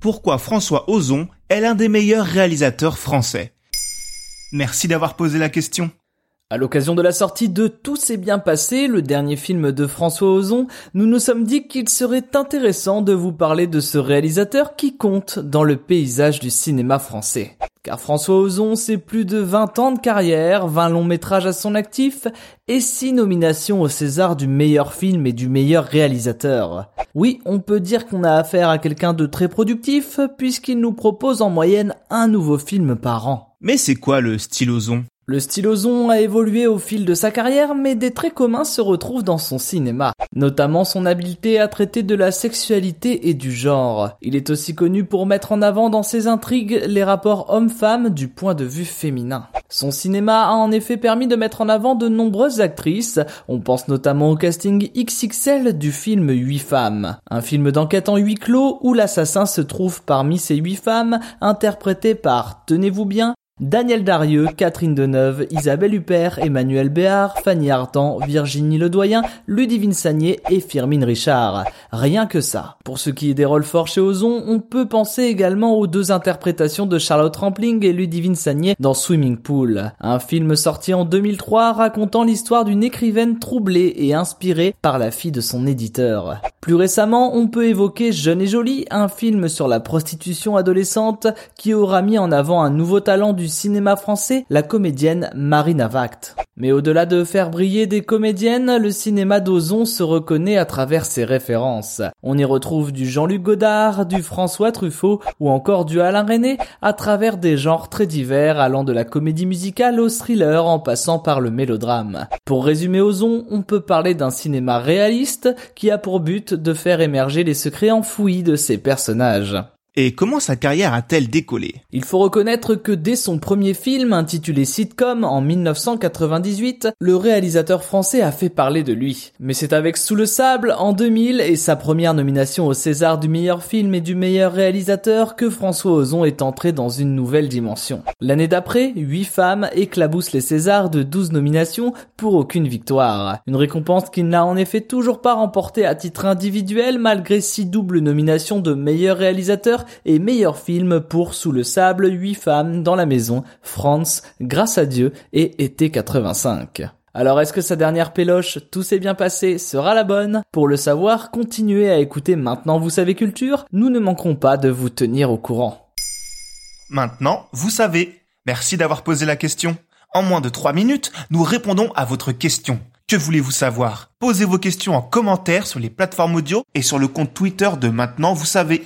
Pourquoi François Ozon est l'un des meilleurs réalisateurs français? Merci d'avoir posé la question. À l'occasion de la sortie de Tout s'est bien passé, le dernier film de François Ozon, nous nous sommes dit qu'il serait intéressant de vous parler de ce réalisateur qui compte dans le paysage du cinéma français. Car François Ozon, c'est plus de 20 ans de carrière, 20 longs métrages à son actif et 6 nominations au César du meilleur film et du meilleur réalisateur. Oui, on peut dire qu'on a affaire à quelqu'un de très productif puisqu'il nous propose en moyenne un nouveau film par an. Mais c'est quoi le style Ozon? Le style ozon a évolué au fil de sa carrière, mais des traits communs se retrouvent dans son cinéma, notamment son habileté à traiter de la sexualité et du genre. Il est aussi connu pour mettre en avant dans ses intrigues les rapports hommes-femmes du point de vue féminin. Son cinéma a en effet permis de mettre en avant de nombreuses actrices, on pense notamment au casting XXL du film 8 femmes, un film d'enquête en huis clos où l'assassin se trouve parmi ces 8 femmes, interprétées par, tenez-vous bien, Daniel Darieux, Catherine Deneuve, Isabelle Huppert, Emmanuel Béard, Fanny Ardant, Virginie Ledoyen, Ludivine Sagné et Firmine Richard. Rien que ça. Pour ce qui est des rôles forts chez Ozon, on peut penser également aux deux interprétations de Charlotte Rampling et Ludivine Sagné dans Swimming Pool, un film sorti en 2003 racontant l'histoire d'une écrivaine troublée et inspirée par la fille de son éditeur. Plus récemment, on peut évoquer Jeune et Jolie, un film sur la prostitution adolescente qui aura mis en avant un nouveau talent du cinéma français, la comédienne Marina Vact. Mais au-delà de faire briller des comédiennes, le cinéma d'Ozon se reconnaît à travers ses références. On y retrouve du Jean-Luc Godard, du François Truffaut ou encore du Alain René à travers des genres très divers allant de la comédie musicale au thriller en passant par le mélodrame. Pour résumer Ozon, on peut parler d'un cinéma réaliste qui a pour but de faire émerger les secrets enfouis de ses personnages. Et comment sa carrière a-t-elle décollé? Il faut reconnaître que dès son premier film intitulé Sitcom en 1998, le réalisateur français a fait parler de lui. Mais c'est avec Sous le sable en 2000 et sa première nomination au César du meilleur film et du meilleur réalisateur que François Ozon est entré dans une nouvelle dimension. L'année d'après, 8 femmes éclaboussent les Césars de 12 nominations pour aucune victoire. Une récompense qu'il n'a en effet toujours pas remportée à titre individuel malgré 6 doubles nominations de meilleur réalisateur et meilleur film pour Sous le sable, 8 femmes dans la maison, France, Grâce à Dieu et Été 85. Alors est-ce que sa dernière péloche, tout s'est bien passé, sera la bonne? Pour le savoir, continuez à écouter Maintenant Vous savez Culture, nous ne manquerons pas de vous tenir au courant. Maintenant, vous savez. Merci d'avoir posé la question. En moins de 3 minutes, nous répondons à votre question. Que voulez-vous savoir? Posez vos questions en commentaire sur les plateformes audio et sur le compte Twitter de Maintenant Vous savez.